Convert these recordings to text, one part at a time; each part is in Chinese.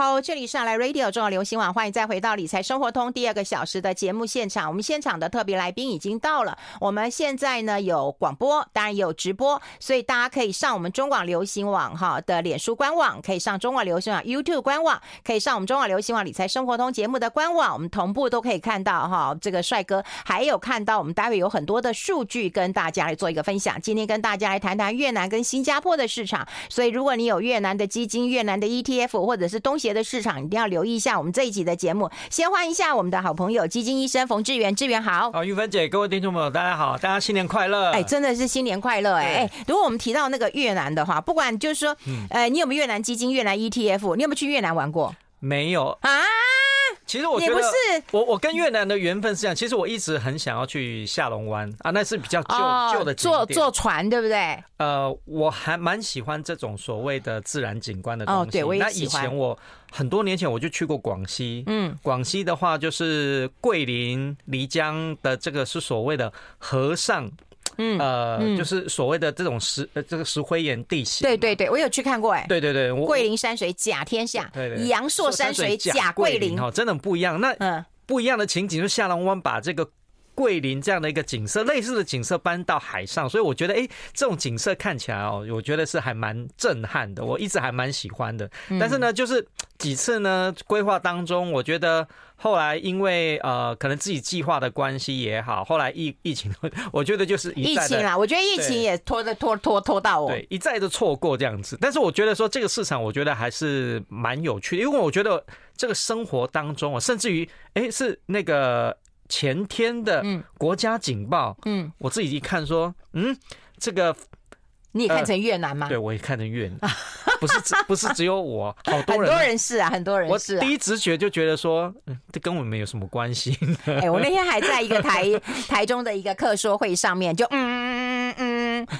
好，这里是来 Radio 中广流行网，欢迎再回到理财生活通第二个小时的节目现场。我们现场的特别来宾已经到了。我们现在呢有广播，当然有直播，所以大家可以上我们中广流行网哈的脸书官网，可以上中广流行网 YouTube 官网，可以上我们中广流行网理财生活通节目的官网，我们同步都可以看到哈这个帅哥，还有看到我们待会有很多的数据跟大家来做一个分享。今天跟大家来谈谈越南跟新加坡的市场，所以如果你有越南的基金、越南的 ETF 或者是东协的市场，一定要留意一下我们这一集的节目。先欢迎一下我们的好朋友基金医生冯志源，志源好。好，玉芬姐，各位听众朋友，大家好，大家新年快乐！哎，真的是新年快乐哎哎！如果我们提到那个越南的话，不管就是说，呃，你有没有越南基金、越南 ETF？你有没有去越南玩过？没有啊。其实我觉得，我我跟越南的缘分是这样。其实我一直很想要去下龙湾啊，那是比较旧旧的坐坐船对不对？呃，我还蛮喜欢这种所谓的自然景观的东西。哦，对，我也喜欢。那以前我很多年前我就去过广西，嗯，广西的话就是桂林、漓江的这个是所谓的和尚。嗯呃，就是所谓的这种石呃这个石灰岩地形。对对对，我有去看过哎。对对对，桂林山水甲天下，对对，阳朔山水甲桂林哦，真的不一样。那嗯，不一样的情景，就下龙湾把这个桂林这样的一个景色，类似的景色搬到海上，所以我觉得哎，这种景色看起来哦，我觉得是还蛮震撼的，我一直还蛮喜欢的。但是呢，就是几次呢规划当中，我觉得。后来因为呃，可能自己计划的关系也好，后来疫疫情，我觉得就是一再的疫情啦。我觉得疫情也拖的拖拖拖到我，对，一再的错过这样子。但是我觉得说这个市场，我觉得还是蛮有趣的，因为我觉得这个生活当中啊，甚至于哎，是那个前天的国家警报，嗯，我自己一看说，嗯，这个。你也看成越南吗？呃、对，我也看成越南，不是只不是只有我，好多人，很多人是啊，很多人是、啊。我第一直觉就觉得说，嗯，这跟我们有什么关系。哎、欸，我那天还在一个台 台中的一个客说会上面，就嗯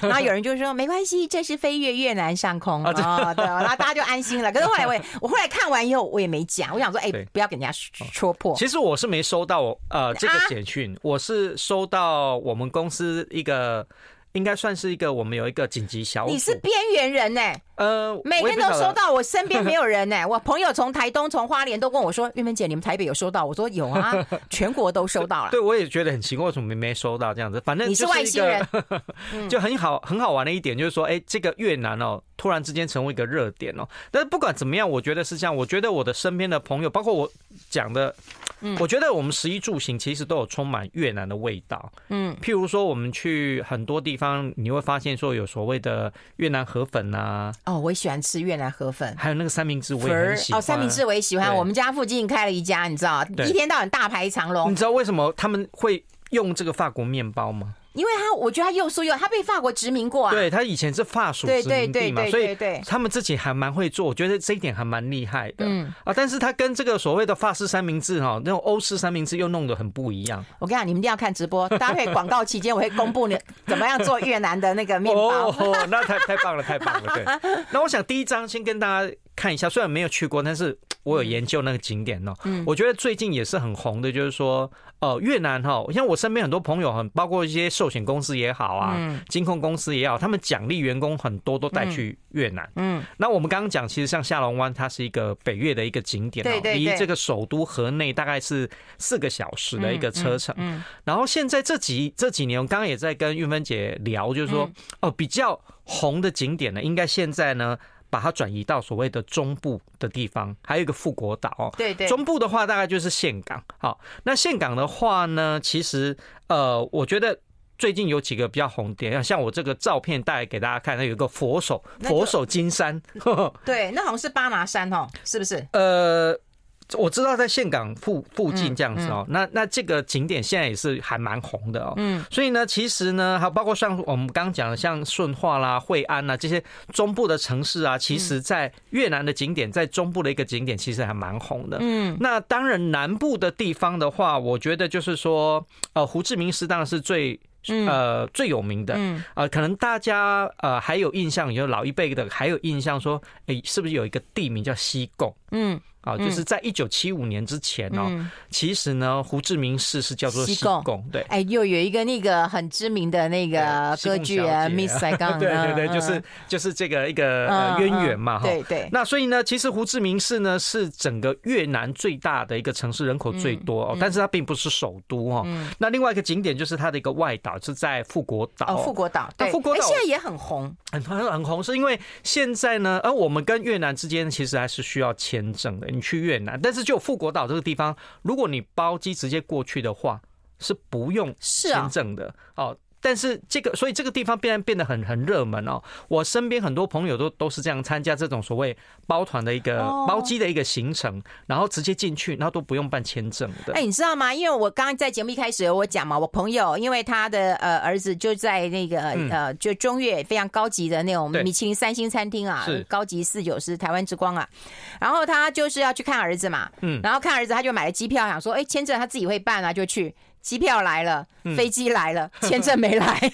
然后有人就说 没关系，这是飞越越南上空啊、哦，对，然后大家就安心了。可是后来我也我后来看完以后，我也没讲，我想说，哎、欸，不要给人家戳破。其实我是没收到呃这个简讯，啊、我是收到我们公司一个。应该算是一个，我们有一个紧急小组。你是边缘人呢、欸？呃，每天都收到，我身边没有人呢、欸。我朋友从台东、从花莲都跟我说：“玉芬姐，你们台北有收到？”我说：“有啊，全国都收到了。”对，我也觉得很奇怪，为什么没没收到这样子？反正你是外星人，就很好很好玩的一点就是说，哎、欸，这个越南哦，突然之间成为一个热点哦。但是不管怎么样，我觉得是这样。我觉得我的身边的朋友，包括我讲的。嗯，我觉得我们食衣住行其实都有充满越南的味道。嗯，譬如说我们去很多地方，你会发现说有所谓的越南河粉啊。哦，我也喜欢吃越南河粉，还有那个三明治我也很喜欢。哦，三明治我也喜欢。我们家附近开了一家，你知道，一天到晚大排长龙。你知道为什么他们会用这个法国面包吗？因为他，我觉得他又酥又，他被法国殖民过啊。对，他以前是法属殖民地嘛，对对对对对，所以对他们自己还蛮会做，我觉得这一点还蛮厉害的。嗯啊，但是他跟这个所谓的法式三明治哈，那种欧式三明治又弄得很不一样。我跟你讲，你们一定要看直播，搭配广告期间，我会公布你怎么样做越南的那个面包。哦，那太太棒了，太棒了。对，那我想第一张先跟大家看一下，虽然没有去过，但是。我有研究那个景点哦，嗯，我觉得最近也是很红的，就是说，呃，越南哈，像我身边很多朋友，很包括一些寿险公司也好啊，金控公司也好，他们奖励员工很多都带去越南，嗯，那我们刚刚讲，其实像下龙湾，它是一个北越的一个景点，对对，离这个首都河内大概是四个小时的一个车程，嗯，然后现在这几这几年，我刚刚也在跟韵芬姐聊，就是说，哦，比较红的景点呢，应该现在呢。把它转移到所谓的中部的地方，还有一个富国岛哦。对对。中部的话，大概就是岘港。好，那岘港的话呢，其实呃，我觉得最近有几个比较红点，像我这个照片带给大家看，它有一个佛手佛手金山。对，那好像是巴拿山哦，是不是？呃。我知道在岘港附附近这样子哦，那那这个景点现在也是还蛮红的哦，嗯，所以呢，其实呢，还包括像我们刚刚讲的像顺化啦、惠安啦这些中部的城市啊，其实在越南的景点，在中部的一个景点，其实还蛮红的，嗯，那当然南部的地方的话，我觉得就是说，呃，胡志明市当然是最呃最有名的，嗯，呃，可能大家呃还有印象，有老一辈的还有印象说，哎，是不是有一个地名叫西贡？嗯。啊，就是在一九七五年之前哦，其实呢，胡志明市是叫做西贡，对，哎，又有一个那个很知名的那个歌剧啊，Miss Saigon，对对对，就是就是这个一个渊源嘛，哈，对对。那所以呢，其实胡志明市呢是整个越南最大的一个城市，人口最多哦，但是它并不是首都哦。那另外一个景点就是它的一个外岛，是在富国岛，哦，富国岛，对，富国岛现在也很红，很很很红，是因为现在呢，而我们跟越南之间其实还是需要签证的。你去越南，但是就富国岛这个地方，如果你包机直接过去的话，是不用签证的哦。但是这个，所以这个地方变变得很很热门哦。我身边很多朋友都都是这样参加这种所谓包团的一个包机的一个行程，然后直接进去，然后都不用办签证的。哎，你知道吗？因为我刚刚在节目一开始我讲嘛，我朋友因为他的呃儿子就在那个呃就中越非常高级的那种米其林三星餐厅啊，高级四九是台湾之光啊。然后他就是要去看儿子嘛，嗯，然后看儿子他就买了机票，想说哎签证他自己会办啊，就去。机票来了，飞机来了，签证没来。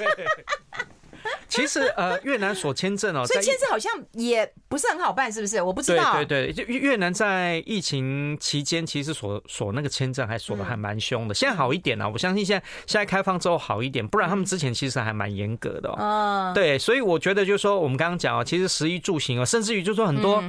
其实呃，越南所签证哦，所以签证好像也不是很好办，是不是？我不知道。对对对，越越南在疫情期间，其实锁锁那个签证还锁的还蛮凶的。现在好一点了，我相信现在现在开放之后好一点，不然他们之前其实还蛮严格的。哦。对，所以我觉得就是说，我们刚刚讲啊，其实食衣住行啊，甚至于就是说很多。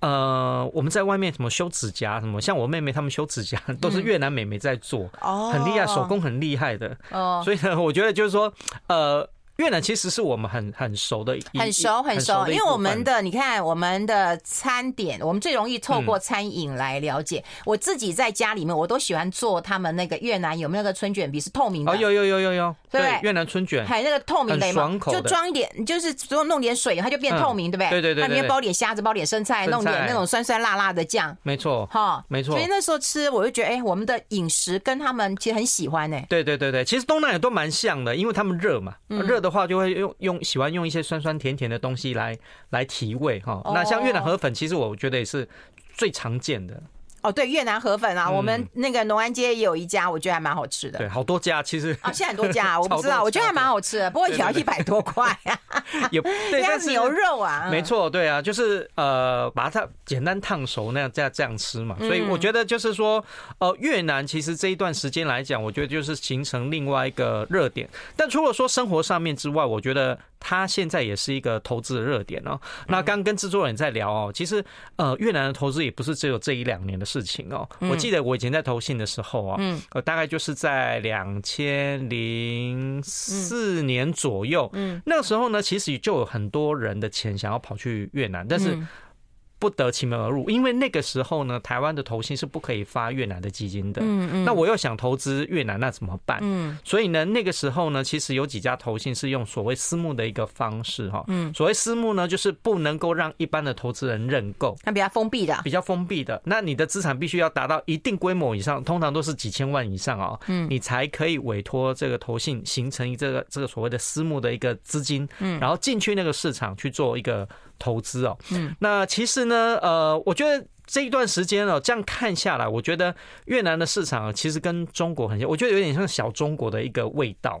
呃，我们在外面什么修指甲什么，像我妹妹她们修指甲都是越南美眉在做，哦，很厉害，手工很厉害的，哦，所以呢，我觉得就是说，呃。越南其实是我们很很熟的，很熟很熟，因为我们的你看我们的餐点，我们最容易透过餐饮来了解。我自己在家里面，我都喜欢做他们那个越南有没有那个春卷皮是透明的？哦，有有有有有，对，越南春卷，还有那个透明的，爽口，就装一点，就是只用弄点水，它就变透明，对不对？对对对，它里面包点虾子，包点生菜，弄点那种酸酸辣辣的酱，没错，哈，没错。所以那时候吃，我就觉得，哎，我们的饮食跟他们其实很喜欢呢。对对对对，其实东南亚都蛮像的，因为他们热嘛，热的话就会用用。用喜欢用一些酸酸甜甜的东西来来提味哈，那像越南河粉，其实我觉得也是最常见的。哦，对，越南河粉啊，我们那个农安街也有一家，我觉得还蛮好吃的。对，好多家其实啊，现在很多家，我不知道，我觉得还蛮好吃的，不过也要一百多块啊。有，对，但是牛肉啊，没错，对啊，就是呃，把它简单烫熟那样这样这样吃嘛。所以我觉得就是说，呃，越南其实这一段时间来讲，我觉得就是形成另外一个热点。但除了说生活上面之外，我觉得。它现在也是一个投资的热点哦。那刚跟制作人在聊哦，其实呃，越南的投资也不是只有这一两年的事情哦。我记得我以前在投信的时候啊，嗯，呃，大概就是在两千零四年左右，嗯，那个时候呢，其实就有很多人的钱想要跑去越南，但是。不得其门而入，因为那个时候呢，台湾的投信是不可以发越南的基金的。嗯嗯。那我又想投资越南，那怎么办？嗯。所以呢，那个时候呢，其实有几家投信是用所谓私募的一个方式哈。嗯。所谓私募呢，就是不能够让一般的投资人认购，它比较封闭的。比较封闭的。那你的资产必须要达到一定规模以上，通常都是几千万以上哦。嗯。你才可以委托这个投信形成这个这个所谓的私募的一个资金。嗯。然后进去那个市场去做一个。投资哦，嗯，那其实呢，呃，我觉得这一段时间哦，这样看下来，我觉得越南的市场其实跟中国很像，我觉得有点像小中国的一个味道，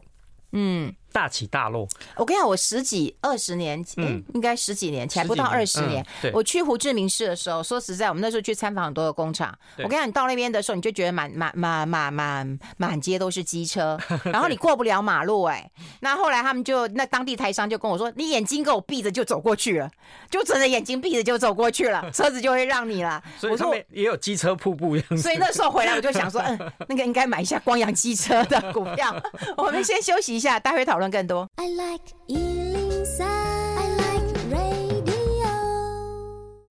嗯。大起大落。我跟你讲，我十几二十年，嗯，应该十几年前，不到二十年。我去胡志明市的时候，说实在，我们那时候去参访很多的工厂。我跟你讲，你到那边的时候，你就觉得满满满满满满街都是机车，然后你过不了马路。哎，那后来他们就那当地台商就跟我说：“你眼睛给我闭着就走过去了，就整着眼睛闭着就走过去了，车子就会让你了。”所以他们也有机车瀑布一样。所以那时候回来我就想说，嗯，那个应该买一下光阳机车的股票。我们先休息一下，待会讨论 I like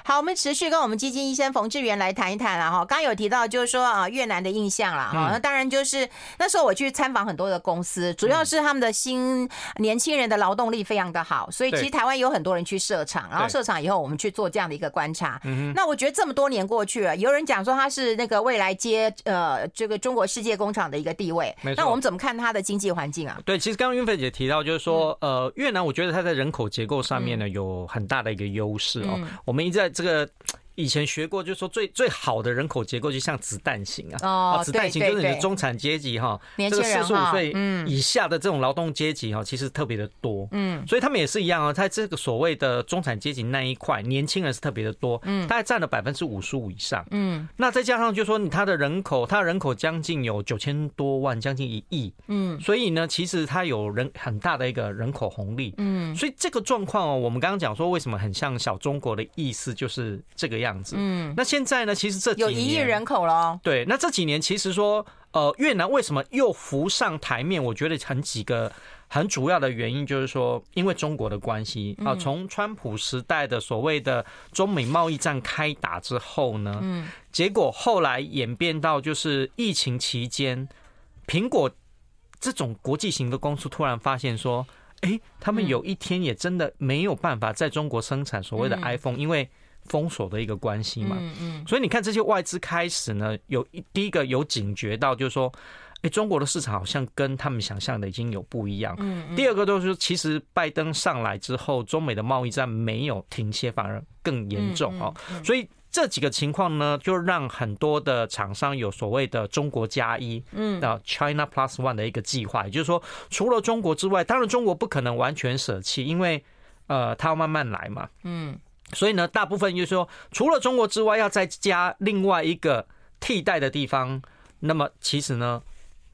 好，我们持续跟我们基金医生冯志源来谈一谈了哈。刚刚有提到就是说啊，越南的印象了哈。那当然就是那时候我去参访很多的公司，主要是他们的新年轻人的劳动力非常的好，所以其实台湾有很多人去设厂，然后设厂以后我们去做这样的一个观察。那我觉得这么多年过去了，有人讲说他是那个未来接呃这个中国世界工厂的一个地位。那我们怎么看他的经济环境啊？对，其实刚刚云飞姐提到就是说呃越南，我觉得它在人口结构上面呢有很大的一个优势哦。我们一直在这个以前学过，就是说最最好的人口结构就像子弹型啊，哦，子弹型就是你的中产阶级哈，这个四十五岁以下的这种劳动阶级哈，其实特别的多，嗯，所以他们也是一样啊，在这个所谓的中产阶级那一块，年轻人是特别的多，嗯，大概占了百分之五十五以上，嗯，那再加上就是说你他的人口，他的人口将近有九千多万，将近一亿，嗯，所以呢，其实他有人很大的一个人口红利，嗯，所以这个状况哦，我们刚刚讲说为什么很像小中国的意思，就是这个样。样子，嗯，那现在呢？其实这有一亿人口了。对，那这几年其实说，呃，越南为什么又浮上台面？我觉得很几个很主要的原因，就是说，因为中国的关系啊。从川普时代的所谓的中美贸易战开打之后呢，嗯，结果后来演变到就是疫情期间，苹果这种国际型的公司突然发现说，哎，他们有一天也真的没有办法在中国生产所谓的 iPhone，因为封锁的一个关系嘛，嗯嗯，所以你看这些外资开始呢，有一第一个有警觉到，就是说，哎，中国的市场好像跟他们想象的已经有不一样。嗯，第二个就是，其实拜登上来之后，中美的贸易战没有停歇，反而更严重哦。所以这几个情况呢，就让很多的厂商有所谓的“中国加一”嗯啊 China Plus One 的一个计划，也就是说，除了中国之外，当然中国不可能完全舍弃，因为呃，它要慢慢来嘛。嗯。所以呢，大部分就是说，除了中国之外，要再加另外一个替代的地方。那么，其实呢，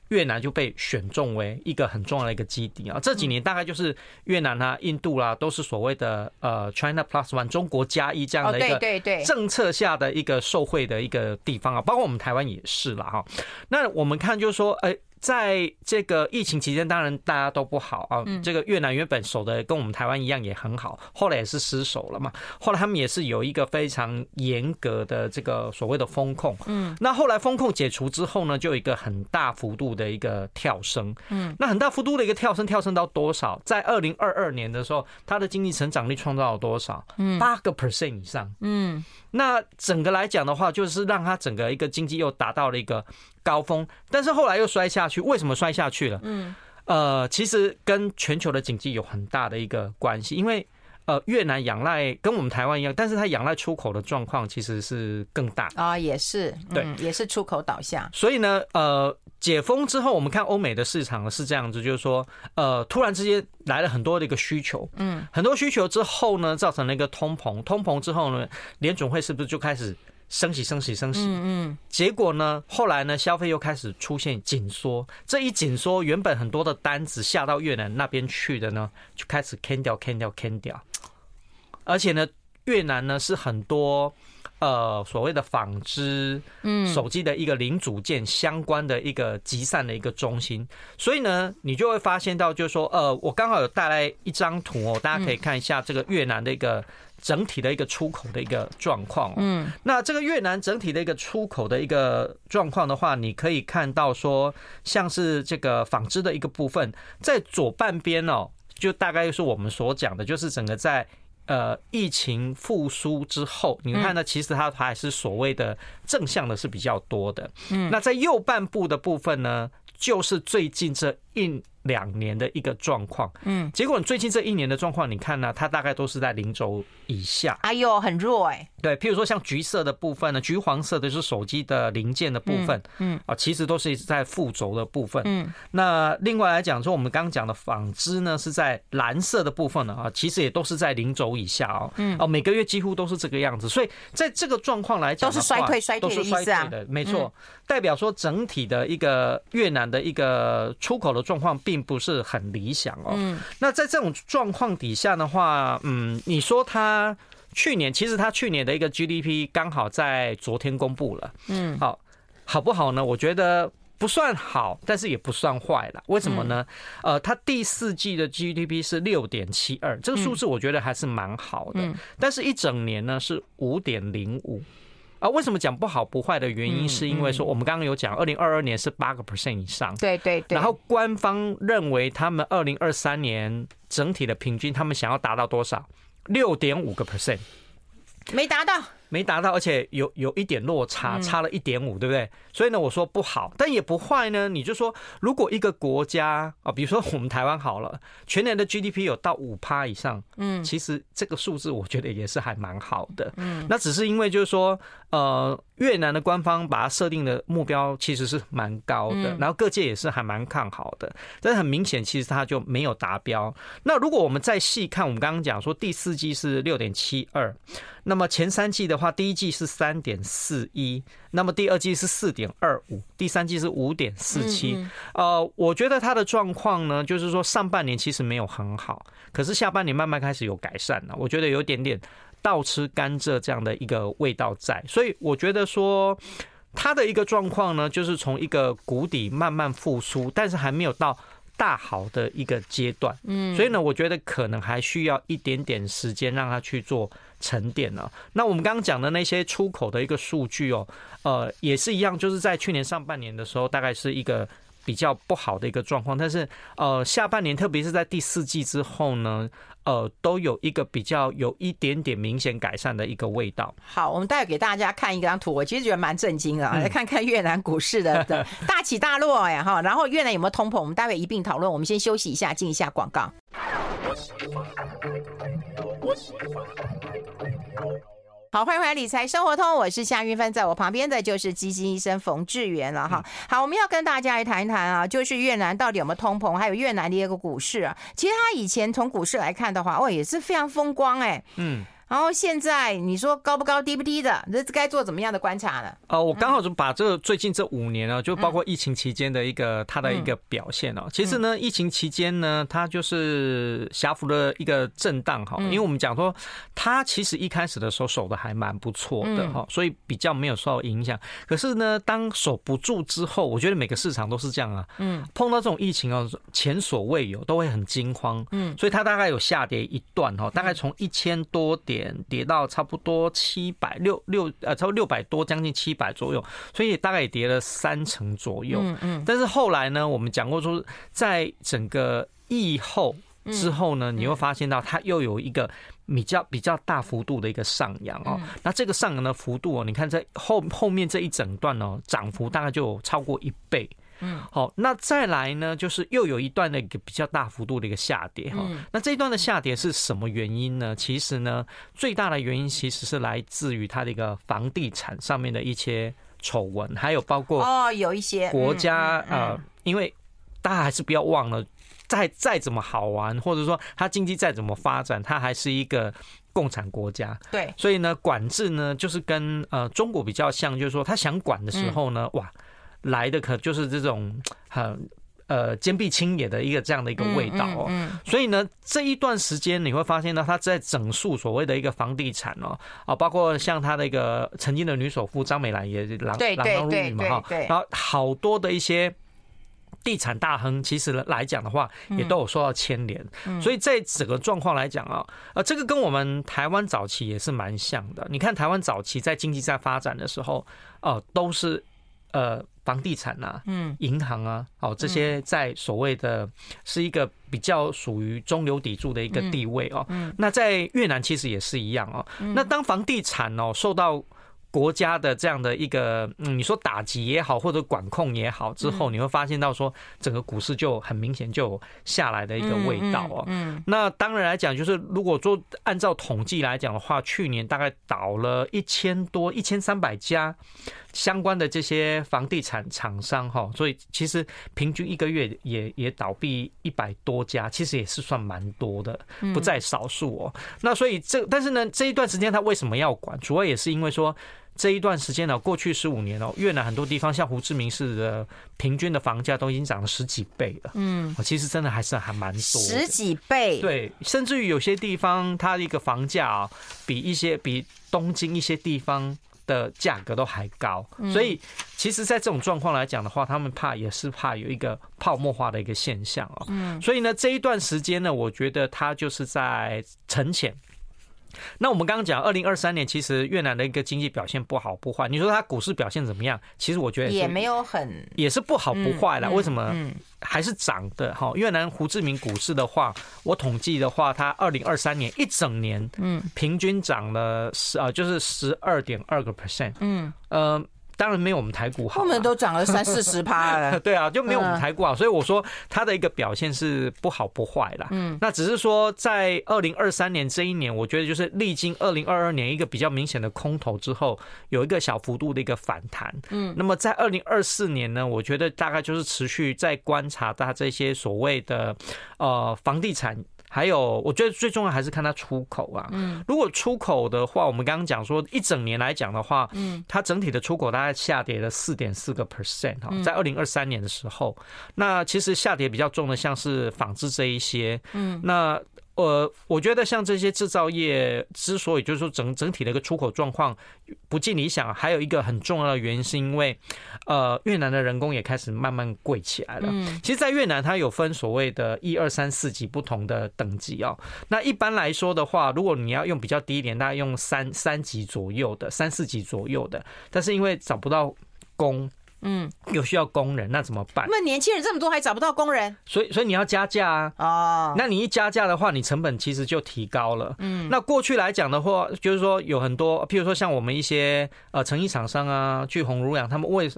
越南就被选中为一个很重要的一个基地啊。这几年大概就是越南啊、印度啦，都是所谓的呃 China Plus One 中国加一这样的一个政策下的一个受惠的一个地方啊。包括我们台湾也是了哈。那我们看就是说，哎。在这个疫情期间，当然大家都不好啊。这个越南原本守的跟我们台湾一样也很好，后来也是失守了嘛。后来他们也是有一个非常严格的这个所谓的风控。嗯，那后来风控解除之后呢，就有一个很大幅度的一个跳升。嗯，那很大幅度的一个跳升，跳升到多少？在二零二二年的时候，它的经济成长率创造了多少？嗯，八个 percent 以上。嗯，那整个来讲的话，就是让它整个一个经济又达到了一个。高峰，但是后来又摔下去。为什么摔下去了？嗯，呃，其实跟全球的经济有很大的一个关系。因为呃，越南仰赖跟我们台湾一样，但是它仰赖出口的状况其实是更大啊，也是对，嗯，也是出口导向。所以呢，呃，解封之后，我们看欧美的市场是这样子，就是说，呃，突然之间来了很多的一个需求，嗯，很多需求之后呢，造成了一个通膨，通膨之后呢，联准会是不是就开始？升息，升息，升息。嗯嗯。结果呢？后来呢？消费又开始出现紧缩。这一紧缩，原本很多的单子下到越南那边去的呢，就开始 can 掉，can 掉，can 掉。而且呢，越南呢是很多呃所谓的纺织、嗯手机的一个零组件相关的一个集散的一个中心。所以呢，你就会发现到，就是说，呃，我刚好有带来一张图哦，大家可以看一下这个越南的一个。整体的一个出口的一个状况，嗯，那这个越南整体的一个出口的一个状况的话，你可以看到说，像是这个纺织的一个部分，在左半边哦，就大概是我们所讲的，就是整个在呃疫情复苏之后，你看呢，其实它还是所谓的正向的是比较多的，嗯，那在右半部的部分呢，就是最近这一。两年的一个状况，嗯，结果你最近这一年的状况，你看呢，它大概都是在零轴以下。哎呦，很弱哎。对，譬如说像橘色的部分呢，橘黄色的是手机的零件的部分，嗯，啊，其实都是在负轴的部分。嗯，那另外来讲说，我们刚刚讲的纺织呢，是在蓝色的部分呢，啊，其实也都是在零轴以下哦。嗯，哦，每个月几乎都是这个样子，所以在这个状况来讲，都是衰退，衰退的意思啊。没错，代表说整体的一个越南的一个出口的状况并不是很理想哦。嗯，那在这种状况底下的话，嗯，你说他去年其实他去年的一个 GDP 刚好在昨天公布了，嗯，好，好不好呢？我觉得不算好，但是也不算坏了。为什么呢？呃，他第四季的 GDP 是六点七二，这个数字我觉得还是蛮好的。但是一整年呢是五点零五。啊，为什么讲不好不坏的原因，是因为说我们刚刚有讲，二零二二年是八个 percent 以上，对对对。然后官方认为他们二零二三年整体的平均，他们想要达到多少？六点五个 percent，没达到。没达到，而且有有一点落差，差了一点五，对不对？所以呢，我说不好，但也不坏呢。你就说，如果一个国家啊，比如说我们台湾好了，全年的 GDP 有到五趴以上，嗯，其实这个数字我觉得也是还蛮好的，嗯，那只是因为就是说，呃。越南的官方把它设定的目标其实是蛮高的，然后各界也是还蛮看好的，但是很明显，其实它就没有达标。那如果我们再细看，我们刚刚讲说第四季是六点七二，那么前三季的话，第一季是三点四一，那么第二季是四点二五，第三季是五点四七。呃，我觉得它的状况呢，就是说上半年其实没有很好，可是下半年慢慢开始有改善了，我觉得有点点。倒吃甘蔗这样的一个味道在，所以我觉得说它的一个状况呢，就是从一个谷底慢慢复苏，但是还没有到大好的一个阶段。嗯，所以呢，我觉得可能还需要一点点时间让它去做沉淀了。那我们刚刚讲的那些出口的一个数据哦，呃，也是一样，就是在去年上半年的时候，大概是一个比较不好的一个状况，但是呃，下半年特别是在第四季之后呢。呃，都有一个比较有一点点明显改善的一个味道。好，我们待会给大家看一张图，我其实觉得蛮震惊的，来看看越南股市的 的大起大落哎哈，然后越南有没有通膨，我们待会一并讨论。我们先休息一下，进一下广告。好，欢迎回来理财生活通，我是夏云芬，在我旁边的就是基金医生冯志源了哈。好，我们要跟大家来谈一谈啊，就是越南到底有没有通膨，还有越南的一个股市啊。其实他以前从股市来看的话，哦，也是非常风光哎。嗯。然后现在你说高不高低不低的，这该做怎么样的观察呢？呃，我刚好就把这个最近这五年呢，就包括疫情期间的一个它的一个表现哦。其实呢，疫情期间呢，它就是狭幅的一个震荡哈，因为我们讲说它其实一开始的时候守的还蛮不错的哈，所以比较没有受到影响。可是呢，当守不住之后，我觉得每个市场都是这样啊，嗯，碰到这种疫情哦，前所未有，都会很惊慌，嗯，所以它大概有下跌一段哈，大概从一千多点。跌到差不多七百六六呃，差不多六百多，将近七百左右，所以大概也跌了三成左右。嗯嗯。但是后来呢，我们讲过说，在整个疫后之后呢，你会发现到它又有一个比较比较大幅度的一个上扬哦。那这个上扬的幅度哦，你看在后后面这一整段呢，涨幅大概就超过一倍。嗯，好，那再来呢，就是又有一段的一个比较大幅度的一个下跌哈。那这一段的下跌是什么原因呢？其实呢，最大的原因其实是来自于它的一个房地产上面的一些丑闻，还有包括哦，有一些国家呃，因为大家还是不要忘了，再再怎么好玩，或者说它经济再怎么发展，它还是一个共产国家。对，所以呢，管制呢，就是跟呃中国比较像，就是说他想管的时候呢，哇。来的可就是这种很呃坚壁清野的一个这样的一个味道哦，所以呢，这一段时间你会发现呢，他在整肃所谓的一个房地产哦啊，包括像他的一个曾经的女首富张美兰也锒锒铛入狱嘛哈，然后好多的一些地产大亨，其实来讲的话，也都有受到牵连，所以在整个状况来讲啊，呃，这个跟我们台湾早期也是蛮像的。你看台湾早期在经济在发展的时候，哦，都是呃。房地产啊，嗯，银行啊，哦，这些在所谓的是一个比较属于中流砥柱的一个地位哦。嗯，那在越南其实也是一样哦。那当房地产哦受到国家的这样的一个，嗯，你说打击也好，或者管控也好，之后你会发现到说，整个股市就很明显就下来的一个味道哦。嗯，那当然来讲，就是如果说按照统计来讲的话，去年大概倒了一千多、一千三百家相关的这些房地产厂商哈，所以其实平均一个月也也倒闭一百多家，其实也是算蛮多的，不在少数哦。那所以这但是呢，这一段时间他为什么要管？主要也是因为说。这一段时间呢，过去十五年哦，越南很多地方像胡志明市的平均的房价都已经涨了十几倍了。嗯，其实真的还是还蛮多，十几倍。对，甚至于有些地方它的一个房价啊，比一些比东京一些地方的价格都还高。所以，其实，在这种状况来讲的话，他们怕也是怕有一个泡沫化的一个现象哦。嗯，所以呢，这一段时间呢，我觉得它就是在沉潜。那我们刚刚讲，二零二三年其实越南的一个经济表现不好不坏。你说它股市表现怎么样？其实我觉得也没有很，也是不好不坏啦。嗯、为什么？还是涨的哈。越南胡志明股市的话，我统计的话，它二零二三年一整年，嗯，平均涨了十啊，就是十二点二个 percent，嗯，呃。当然没有我们台股好，后面都涨了三四十趴了。对啊，就没有我们台股好，所以我说它的一个表现是不好不坏啦。嗯，那只是说在二零二三年这一年，我觉得就是历经二零二二年一个比较明显的空头之后，有一个小幅度的一个反弹。嗯，那么在二零二四年呢，我觉得大概就是持续在观察它这些所谓的呃房地产。还有，我觉得最重要还是看它出口啊。嗯，如果出口的话，我们刚刚讲说一整年来讲的话，嗯，它整体的出口大概下跌了四点四个 percent 哈，在二零二三年的时候，那其实下跌比较重的像是纺织这一些，嗯，那。呃，我觉得像这些制造业之所以就是说整整体的一个出口状况不尽理想，还有一个很重要的原因是因为，呃，越南的人工也开始慢慢贵起来了。嗯，其实，在越南它有分所谓的一二三四级不同的等级哦。那一般来说的话，如果你要用比较低一点，大概用三三级左右的，三四级左右的，但是因为找不到工。嗯，有需要工人，那怎么办？那年轻人这么多，还找不到工人，所以所以你要加价啊。哦，那你一加价的话，你成本其实就提高了。嗯，那过去来讲的话，就是说有很多，譬如说像我们一些呃成衣厂商啊，去红如养，他们为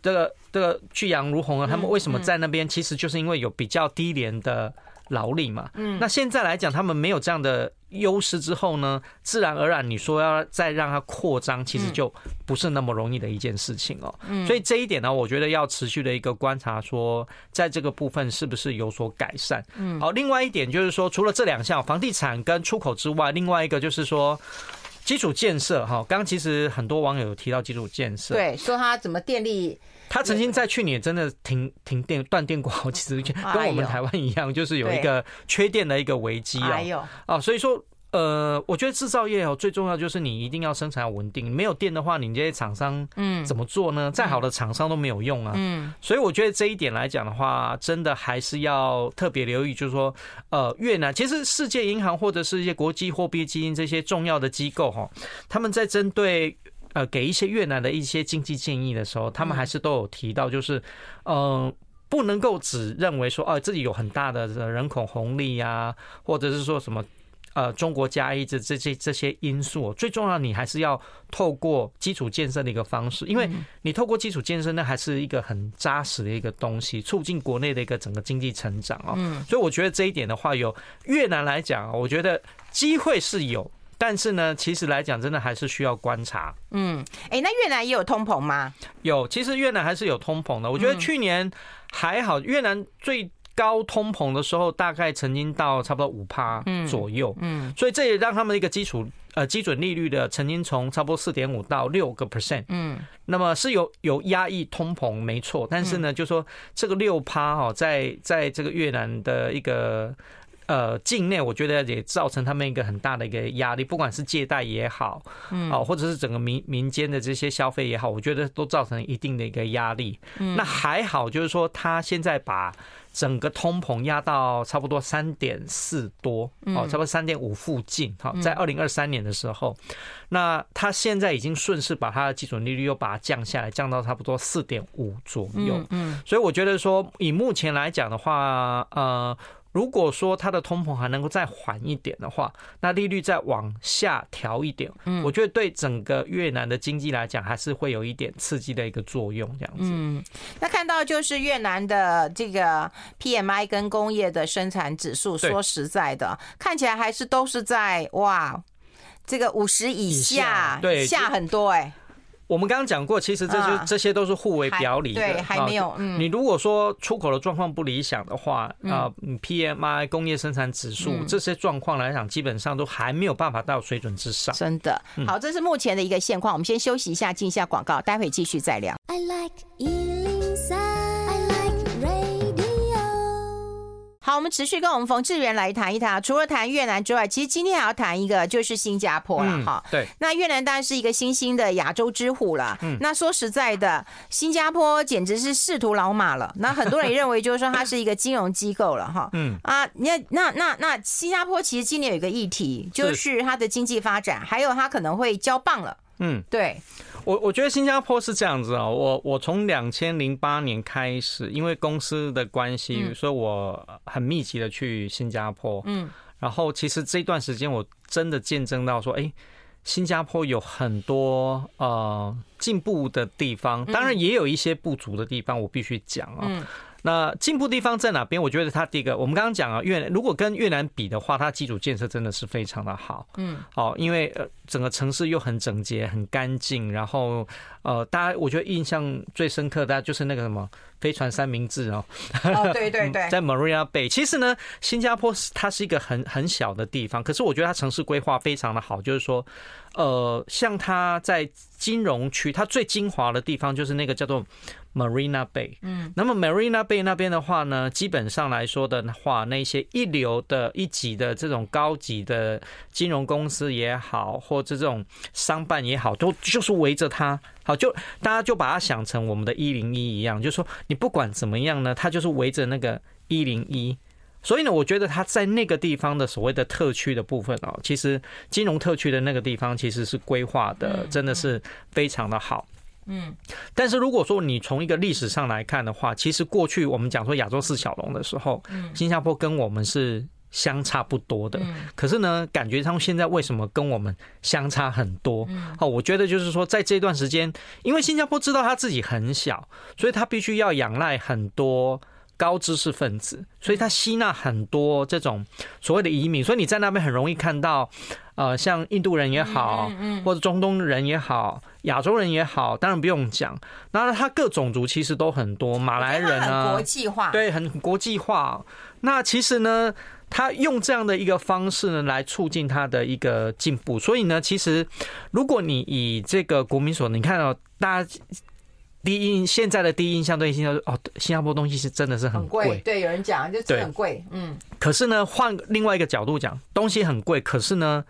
这个这个去养如红啊，他们为什么在那边？其实就是因为有比较低廉的劳力嘛。嗯，那现在来讲，他们没有这样的。优势之后呢，自然而然你说要再让它扩张，其实就不是那么容易的一件事情哦。嗯，所以这一点呢，我觉得要持续的一个观察，说在这个部分是不是有所改善。嗯，好，另外一点就是说，除了这两项房地产跟出口之外，另外一个就是说基础建设哈。刚刚其实很多网友有提到基础建设，对，说他怎么电力，他曾经在去年真的停停电断电过好几次，跟我们台湾一样，就是有一个缺电的一个危机啊。啊，所以说。呃，我觉得制造业哦，最重要就是你一定要生产要稳定，没有电的话，你这些厂商嗯怎么做呢？再好的厂商都没有用啊。嗯，所以我觉得这一点来讲的话，真的还是要特别留意，就是说，呃，越南其实世界银行或者是一些国际货币基金这些重要的机构哈，他们在针对呃给一些越南的一些经济建议的时候，他们还是都有提到，就是呃不能够只认为说哦自己有很大的人口红利呀，或者是说什么。呃，中国加一这这些这些因素，最重要，你还是要透过基础建设的一个方式，因为你透过基础建设，那还是一个很扎实的一个东西，促进国内的一个整个经济成长哦。所以我觉得这一点的话，有越南来讲，我觉得机会是有，但是呢，其实来讲，真的还是需要观察。嗯，哎，那越南也有通膨吗？有，其实越南还是有通膨的。我觉得去年还好，越南最。高通膨的时候，大概曾经到差不多五趴左右，嗯，所以这也让他们一个基础呃基准利率的曾经从差不多四点五到六个 percent，嗯，那么是有有压抑通膨没错，但是呢，就说这个六趴哈，在在这个越南的一个呃境内，我觉得也造成他们一个很大的一个压力，不管是借贷也好，嗯，啊，或者是整个民民间的这些消费也好，我觉得都造成一定的一个压力。嗯，那还好，就是说他现在把。整个通膨压到差不多三点四多，哦，差不多三点五附近，哈，在二零二三年的时候，那他现在已经顺势把它的基准利率又把它降下来，降到差不多四点五左右，嗯，所以我觉得说，以目前来讲的话，呃。如果说它的通膨还能够再缓一点的话，那利率再往下调一点，嗯，我觉得对整个越南的经济来讲，还是会有一点刺激的一个作用，这样子。嗯，那看到就是越南的这个 PMI 跟工业的生产指数，说实在的，看起来还是都是在哇，这个五十以下，对，下很多哎、欸。我们刚刚讲过，其实这些这些都是互为表里的。对，还没有。嗯，你如果说出口的状况不理想的话，啊，PMI 工业生产指数这些状况来讲，基本上都还没有办法到水准之上。真的。好，这是目前的一个现况。我们先休息一下，进一下广告，待会继续再聊。I like 好，我们持续跟我们冯智原来谈一谈。除了谈越南之外，其实今天还要谈一个，就是新加坡了哈、嗯。对，那越南当然是一个新兴的亚洲之虎了。嗯，那说实在的，新加坡简直是仕途老马了。那很多人也认为，就是说它是一个金融机构了哈。嗯啊，那那那那新加坡其实今年有一个议题，就是它的经济发展，还有它可能会交棒了。嗯，对。我我觉得新加坡是这样子啊，我我从两千零八年开始，因为公司的关系，所以我很密集的去新加坡。嗯，然后其实这段时间我真的见证到说，哎，新加坡有很多呃进步的地方，当然也有一些不足的地方，我必须讲啊。那进步地方在哪边？我觉得它第一个，我们刚刚讲啊，越南如果跟越南比的话，它基础建设真的是非常的好。嗯，好，因为呃整个城市又很整洁、很干净，然后呃，大家我觉得印象最深刻的就是那个什么飞船三明治哦。哦，对对对，在 Marina Bay。其实呢，新加坡它是一个很很小的地方，可是我觉得它城市规划非常的好，就是说，呃，像它在金融区，它最精华的地方就是那个叫做。Marina Bay，嗯，那么 Marina Bay 那边的话呢，基本上来说的话，那些一流的一级的这种高级的金融公司也好，或者这种商办也好，都就是围着它。好，就大家就把它想成我们的一零一一样，就是说你不管怎么样呢，它就是围着那个一零一。所以呢，我觉得它在那个地方的所谓的特区的部分哦，其实金融特区的那个地方其实是规划的，真的是非常的好。嗯，但是如果说你从一个历史上来看的话，其实过去我们讲说亚洲四小龙的时候，新加坡跟我们是相差不多的。可是呢，感觉他们现在为什么跟我们相差很多？哦，我觉得就是说，在这段时间，因为新加坡知道他自己很小，所以他必须要仰赖很多。高知识分子，所以他吸纳很多这种所谓的移民，所以你在那边很容易看到，呃，像印度人也好，或者中东人也好，亚洲人也好，当然不用讲。那他各种族其实都很多，马来人啊，国际化，对，很国际化。那其实呢，他用这样的一个方式呢，来促进他的一个进步。所以呢，其实如果你以这个国民所，你看到大家。第一印现在的第一印象对新加坡哦，新加坡东西是真的是很贵，对，有人讲就很贵，嗯。可是呢，换另外一个角度讲，东西很贵，可是呢，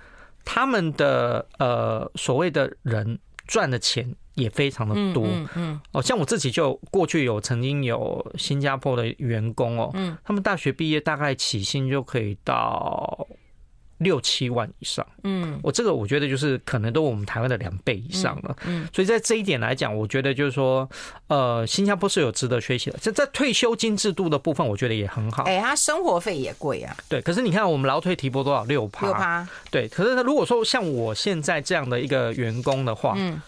他们的呃所谓的人赚的钱也非常的多，嗯嗯。哦，像我自己就过去有曾经有新加坡的员工哦，嗯，他们大学毕业大概起薪就可以到。六七万以上，嗯，我这个我觉得就是可能都我们台湾的两倍以上了，嗯，所以在这一点来讲，我觉得就是说，呃，新加坡是有值得学习的。这在退休金制度的部分，我觉得也很好。哎，他生活费也贵啊。对，可是你看我们劳退提拨多少？六趴。六趴。对，可是他如果说像我现在这样的一个员工的话，嗯。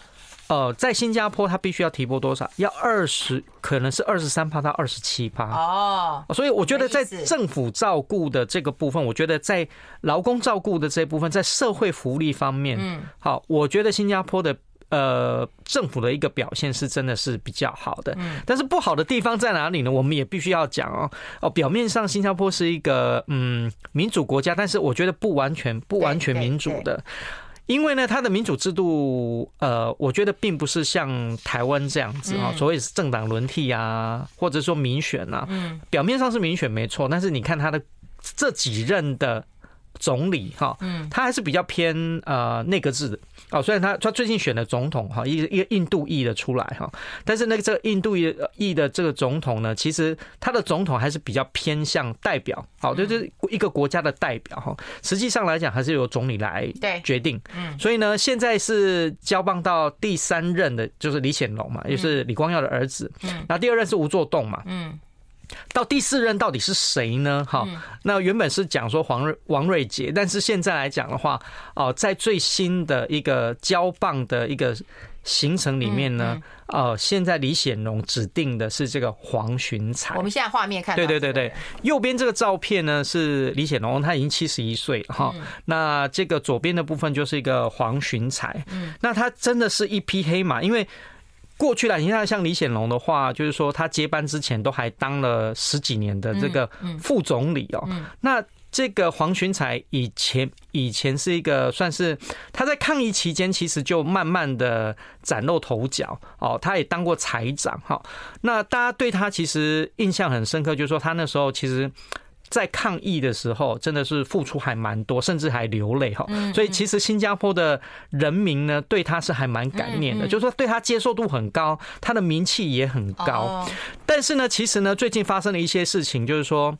呃，在新加坡，他必须要提拨多少？要二十，可能是二十三趴到二十七趴哦。所以我觉得在政府照顾的这个部分，我觉得在劳工照顾的这一部分，在社会福利方面，嗯，好，我觉得新加坡的呃政府的一个表现是真的是比较好的。嗯，但是不好的地方在哪里呢？我们也必须要讲哦。哦，表面上新加坡是一个嗯民主国家，但是我觉得不完全不完全民主的。因为呢，它的民主制度，呃，我觉得并不是像台湾这样子啊，所谓是政党轮替啊，或者说民选啊，表面上是民选没错，但是你看他的这几任的。总理哈，嗯，他还是比较偏呃内阁制的哦。虽然他他最近选的总统哈，一个一个印度裔的出来哈，但是那个这个印度裔裔的这个总统呢，其实他的总统还是比较偏向代表，好，就是一个国家的代表哈。实际上来讲，还是由总理来决定。嗯，所以呢，现在是交棒到第三任的，就是李显龙嘛，也是李光耀的儿子。嗯，那第二任是吴作栋嘛。嗯。到第四任到底是谁呢？哈，那原本是讲说黄瑞王瑞杰，但是现在来讲的话，哦，在最新的一个交棒的一个行程里面呢，哦，现在李显龙指定的是这个黄循财。我们现在画面看，对对对对，右边这个照片呢是李显龙，他已经七十一岁了哈。那这个左边的部分就是一个黄循财，嗯，那他真的是一匹黑马，因为。过去了，你看像李显龙的话，就是说他接班之前都还当了十几年的这个副总理哦。那这个黄群才以前以前是一个算是他在抗疫期间，其实就慢慢的崭露头角哦。他也当过财长哈。那大家对他其实印象很深刻，就是说他那时候其实。在抗疫的时候，真的是付出还蛮多，甚至还流泪哈。所以其实新加坡的人民呢，对他是还蛮感念的，就是说对他接受度很高，他的名气也很高。但是呢，其实呢，最近发生了一些事情，就是说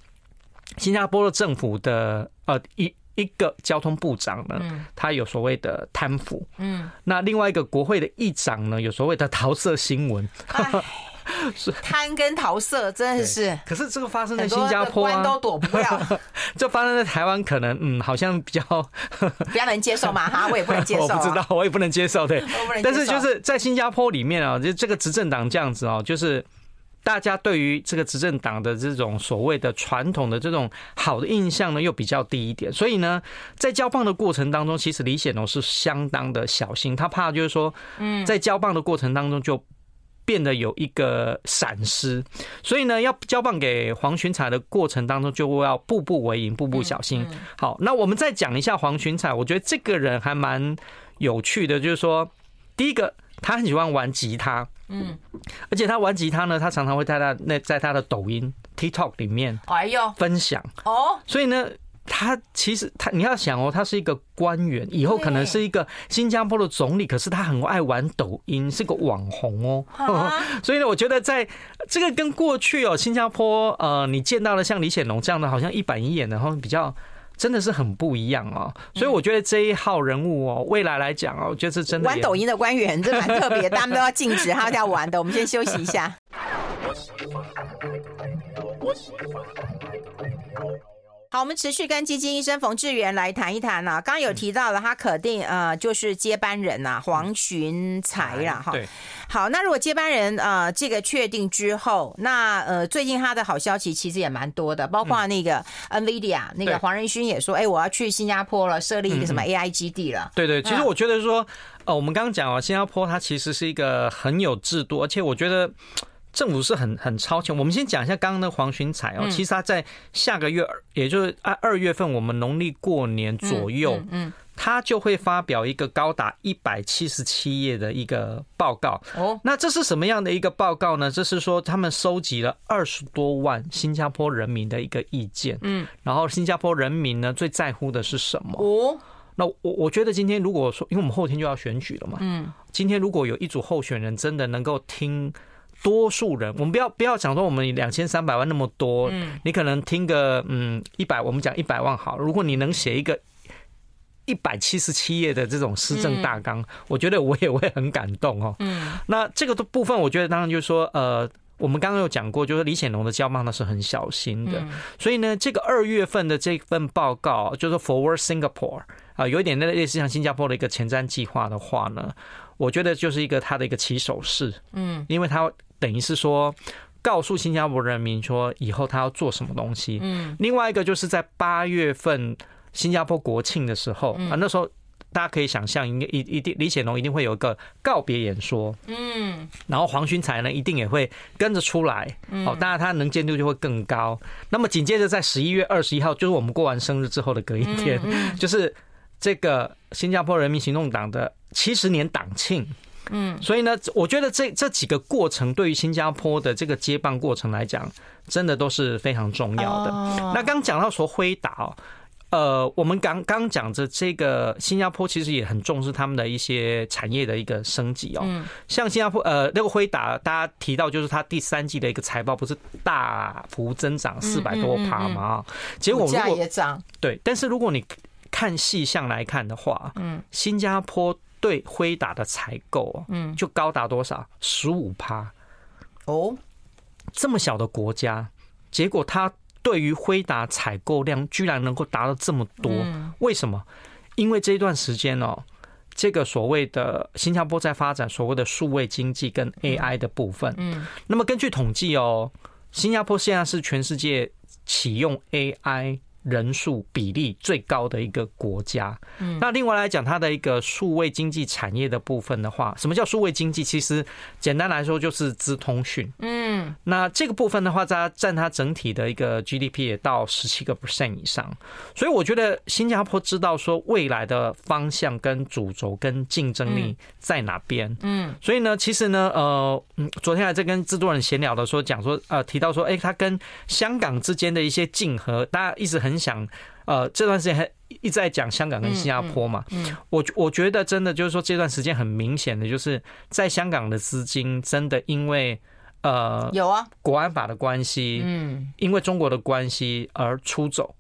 新加坡的政府的呃一一个交通部长呢，他有所谓的贪腐，嗯，那另外一个国会的议长呢，有所谓的桃色新闻。是贪跟桃色真的是，可是这个发生在新加坡啊，都躲不了。这发生在台湾，可能嗯，好像比较 比较能接受嘛哈，我也不能接受。我不知道，我也不能接受，对。但是就是在新加坡里面啊，就这个执政党这样子哦，就是大家对于这个执政党的这种所谓的传统的这种好的印象呢，又比较低一点。所以呢，在交棒的过程当中，其实李显龙是相当的小心，他怕就是说，嗯，在交棒的过程当中就。变得有一个闪失，所以呢，要交棒给黄群彩的过程当中，就要步步为营，步步小心。好，那我们再讲一下黄群彩，我觉得这个人还蛮有趣的，就是说，第一个，他很喜欢玩吉他，嗯，而且他玩吉他呢，他常常会在他那在他的抖音 TikTok 里面，哎呦，分享。哦，所以呢。他其实他你要想哦，他是一个官员，以后可能是一个新加坡的总理，可是他很爱玩抖音，是个网红哦。所以呢，我觉得在这个跟过去哦，新加坡呃，你见到的像李显龙这样的，好像一板一眼的，然后比较真的是很不一样哦。所以我觉得这一号人物哦，未来来讲哦，我觉得是真的玩抖音的官员，这蛮特别，大家都要禁止他要玩的。我们先休息一下。好，我们持续跟基金医生冯志源来谈一谈呢。刚刚有提到了，他肯定呃就是接班人呐，黄群才啦。哈。对。好，那如果接班人呃这个确定之后，那呃最近他的好消息其实也蛮多的，包括那个 NVIDIA 那个黄仁勋也说，哎，我要去新加坡了，设立一个什么 AI 基地了。对对，其实我觉得说，呃，我们刚刚讲啊，新加坡它其实是一个很有制度，而且我觉得。政府是很很超前。我们先讲一下刚刚的黄循财哦，其实他在下个月，也就是二二月份，我们农历过年左右，嗯，他就会发表一个高达一百七十七页的一个报告。哦，那这是什么样的一个报告呢？这是说他们收集了二十多万新加坡人民的一个意见。嗯，然后新加坡人民呢最在乎的是什么？哦，那我我觉得今天如果说，因为我们后天就要选举了嘛，嗯，今天如果有一组候选人真的能够听。多数人，我们不要不要讲说我们两千三百万那么多，嗯，你可能听个嗯一百，我们讲一百万好。如果你能写一个一百七十七页的这种施政大纲，我觉得我也会很感动哦。嗯，那这个的部分，我觉得当然就是说，呃，我们刚刚有讲过，就是李显龙的交棒呢是很小心的，所以呢，这个二月份的这份报告就是 Forward Singapore 啊，有一点类似像新加坡的一个前瞻计划的话呢，我觉得就是一个他的一个起手式，嗯，因为他。等于是说，告诉新加坡人民说以后他要做什么东西。嗯，另外一个就是在八月份新加坡国庆的时候啊，那时候大家可以想象，应该一一定李显龙一定会有一个告别演说。嗯，然后黄循财呢一定也会跟着出来。哦，当然他能见度就会更高。那么紧接着在十一月二十一号，就是我们过完生日之后的隔一天，就是这个新加坡人民行动党的七十年党庆。嗯，所以呢，我觉得这这几个过程对于新加坡的这个接棒过程来讲，真的都是非常重要的。那刚讲到说辉达哦，呃，我们刚刚讲着这个新加坡其实也很重视他们的一些产业的一个升级哦。嗯，像新加坡呃那个辉达，大家提到就是它第三季的一个财报不是大幅增长四百多趴吗？结果如果也涨，对，但是如果你看细项来看的话，嗯，新加坡。对辉达的采购，嗯，就高达多少？十五趴哦，这么小的国家，结果它对于辉达采购量居然能够达到这么多，为什么？因为这一段时间哦，这个所谓的新加坡在发展所谓的数位经济跟 AI 的部分，嗯，那么根据统计哦，新加坡现在是全世界启用 AI。人数比例最高的一个国家。嗯，那另外来讲，它的一个数位经济产业的部分的话，什么叫数位经济？其实简单来说就是资通讯。嗯，那这个部分的话，它占它整体的一个 GDP 也到十七个 percent 以上。所以我觉得新加坡知道说未来的方向跟主轴跟竞争力在哪边。嗯，所以呢，其实呢，呃，嗯，昨天还在跟制作人闲聊的时候讲说，呃，提到说，哎，它跟香港之间的一些竞合，大家一直很想，呃，这段时间还一直在讲香港跟新加坡嘛。嗯，嗯，我我觉得真的就是说，这段时间很明显的就是在香港的资金真的因为呃有啊国安法的关系，嗯，因为中国的关系而出走，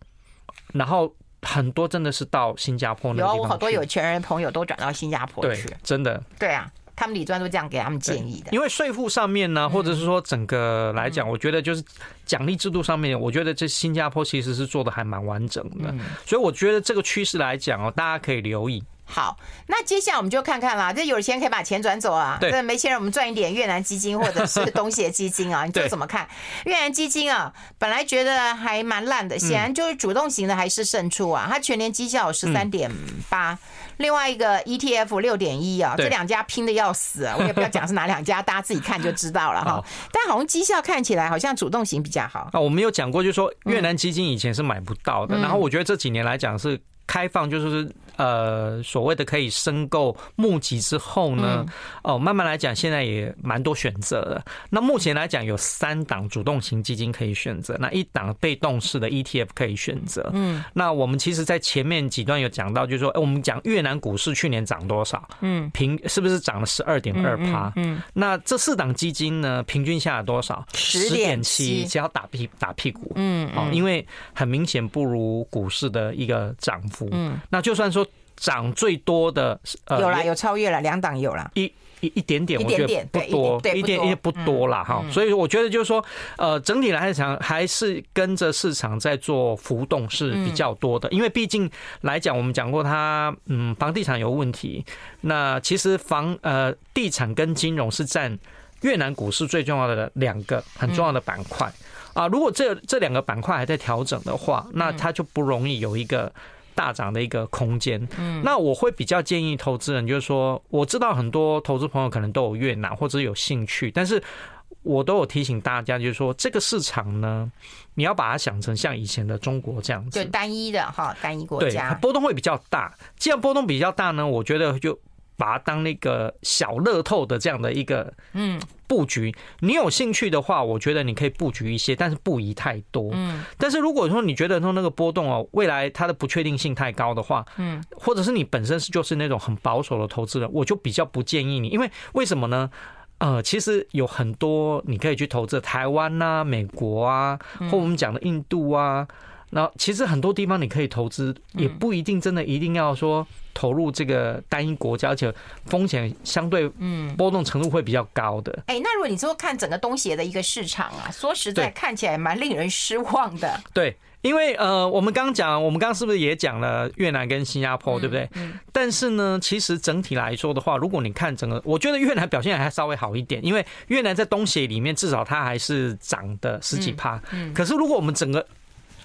然后很多真的是到新加坡那个地方去。有我好多有钱人朋友都转到新加坡去，真的。对啊。他们理专都这样给他们建议的，因为税负上面呢，或者是说整个来讲，我觉得就是奖励制度上面，我觉得这新加坡其实是做的还蛮完整的，所以我觉得这个趋势来讲哦，大家可以留意。好，那接下来我们就看看啦。这有钱可以把钱转走啊，对，没钱人我们赚一点越南基金或者是东协基金啊，你这怎么看？越南基金啊，本来觉得还蛮烂的，显然就是主动型的还是胜出啊。它全年绩效有十三点八。另外一个 ETF 六点一啊，这两家拼的要死啊！我也不要讲是哪两家，大家自己看就知道了哈。但好像绩效看起来好像主动型比较好。啊，我们有讲过，就是说越南基金以前是买不到的，然后我觉得这几年来讲是。开放就是呃所谓的可以申购募集之后呢，哦慢慢来讲，现在也蛮多选择的。那目前来讲有三档主动型基金可以选择，那一档被动式的 ETF 可以选择。嗯，那我们其实，在前面几段有讲到，就是说，我们讲越南股市去年涨多少？嗯，平是不是涨了十二点二趴？嗯，那这四档基金呢，平均下来多少？十点七，只要打屁打屁股。嗯，哦，因为很明显不如股市的一个涨幅。嗯，那就算说涨最多的，呃，有啦，有超越了两档有啦，一一一点点，我觉得不多，一点也不多啦。哈。所以我觉得就是说，呃，整体来讲还是跟着市场在做浮动是比较多的，因为毕竟来讲，我们讲过它，嗯，房地产有问题，那其实房呃地产跟金融是占越南股市最重要的两个很重要的板块啊。如果这这两个板块还在调整的话，那它就不容易有一个。大涨的一个空间，嗯，那我会比较建议投资人，就是说，我知道很多投资朋友可能都有越南或者有兴趣，但是我都有提醒大家，就是说，这个市场呢，你要把它想成像以前的中国这样子，就单一的哈，单一国家，波动会比较大。既然波动比较大呢，我觉得就。把它当那个小乐透的这样的一个嗯布局，你有兴趣的话，我觉得你可以布局一些，但是不宜太多。嗯，但是如果说你觉得说那个波动哦，未来它的不确定性太高的话，嗯，或者是你本身是就是那种很保守的投资人，我就比较不建议你，因为为什么呢？呃，其实有很多你可以去投资台湾啊、美国啊，或我们讲的印度啊。那其实很多地方你可以投资，也不一定真的一定要说投入这个单一国家，而且风险相对嗯波动程度会比较高的。哎，那如果你说看整个东协的一个市场啊，说实在看起来蛮令人失望的。对，因为呃，我们刚刚讲，我们刚刚是不是也讲了越南跟新加坡，对不对？嗯。但是呢，其实整体来说的话，如果你看整个，我觉得越南表现还稍微好一点，因为越南在东协里面至少它还是涨的十几趴。嗯。可是如果我们整个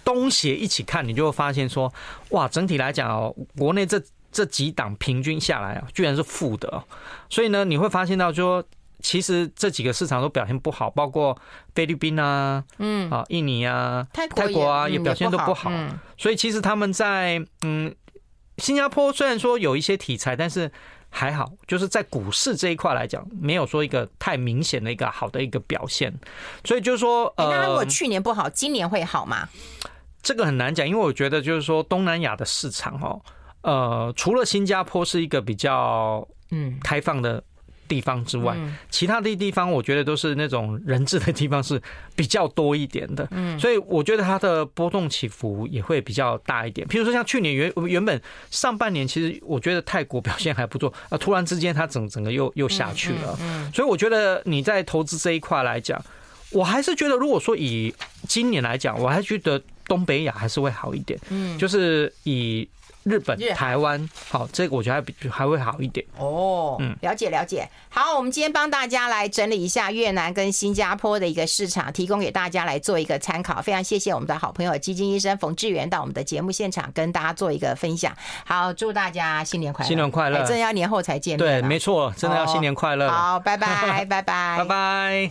东协一起看，你就会发现说，哇，整体来讲哦，国内这这几档平均下来啊，居然是负的。所以呢，你会发现到说，其实这几个市场都表现不好，包括菲律宾啊，嗯，啊，印尼啊，泰国啊，也表现都不好。所以其实他们在嗯，新加坡虽然说有一些题材，但是。还好，就是在股市这一块来讲，没有说一个太明显的一个好的一个表现，所以就是说，呃，那如果去年不好，今年会好吗？这个很难讲，因为我觉得就是说东南亚的市场哦，呃，除了新加坡是一个比较嗯开放的。地方之外，其他的地方我觉得都是那种人质的地方是比较多一点的，嗯，所以我觉得它的波动起伏也会比较大一点。譬如说像去年原原本上半年，其实我觉得泰国表现还不错，啊，突然之间它整整个又又下去了，嗯，所以我觉得你在投资这一块来讲，我还是觉得如果说以今年来讲，我还觉得东北亚还是会好一点，嗯，就是以。日本、台湾，好，这个我觉得还比还会好一点。哦，嗯，了解了解。好，我们今天帮大家来整理一下越南跟新加坡的一个市场，提供给大家来做一个参考。非常谢谢我们的好朋友基金医生冯志源到我们的节目现场跟大家做一个分享。好，祝大家新年快乐！新年快乐！真的要年后才见面。对，没错，真的要新年快乐。好，拜拜，拜拜，拜拜。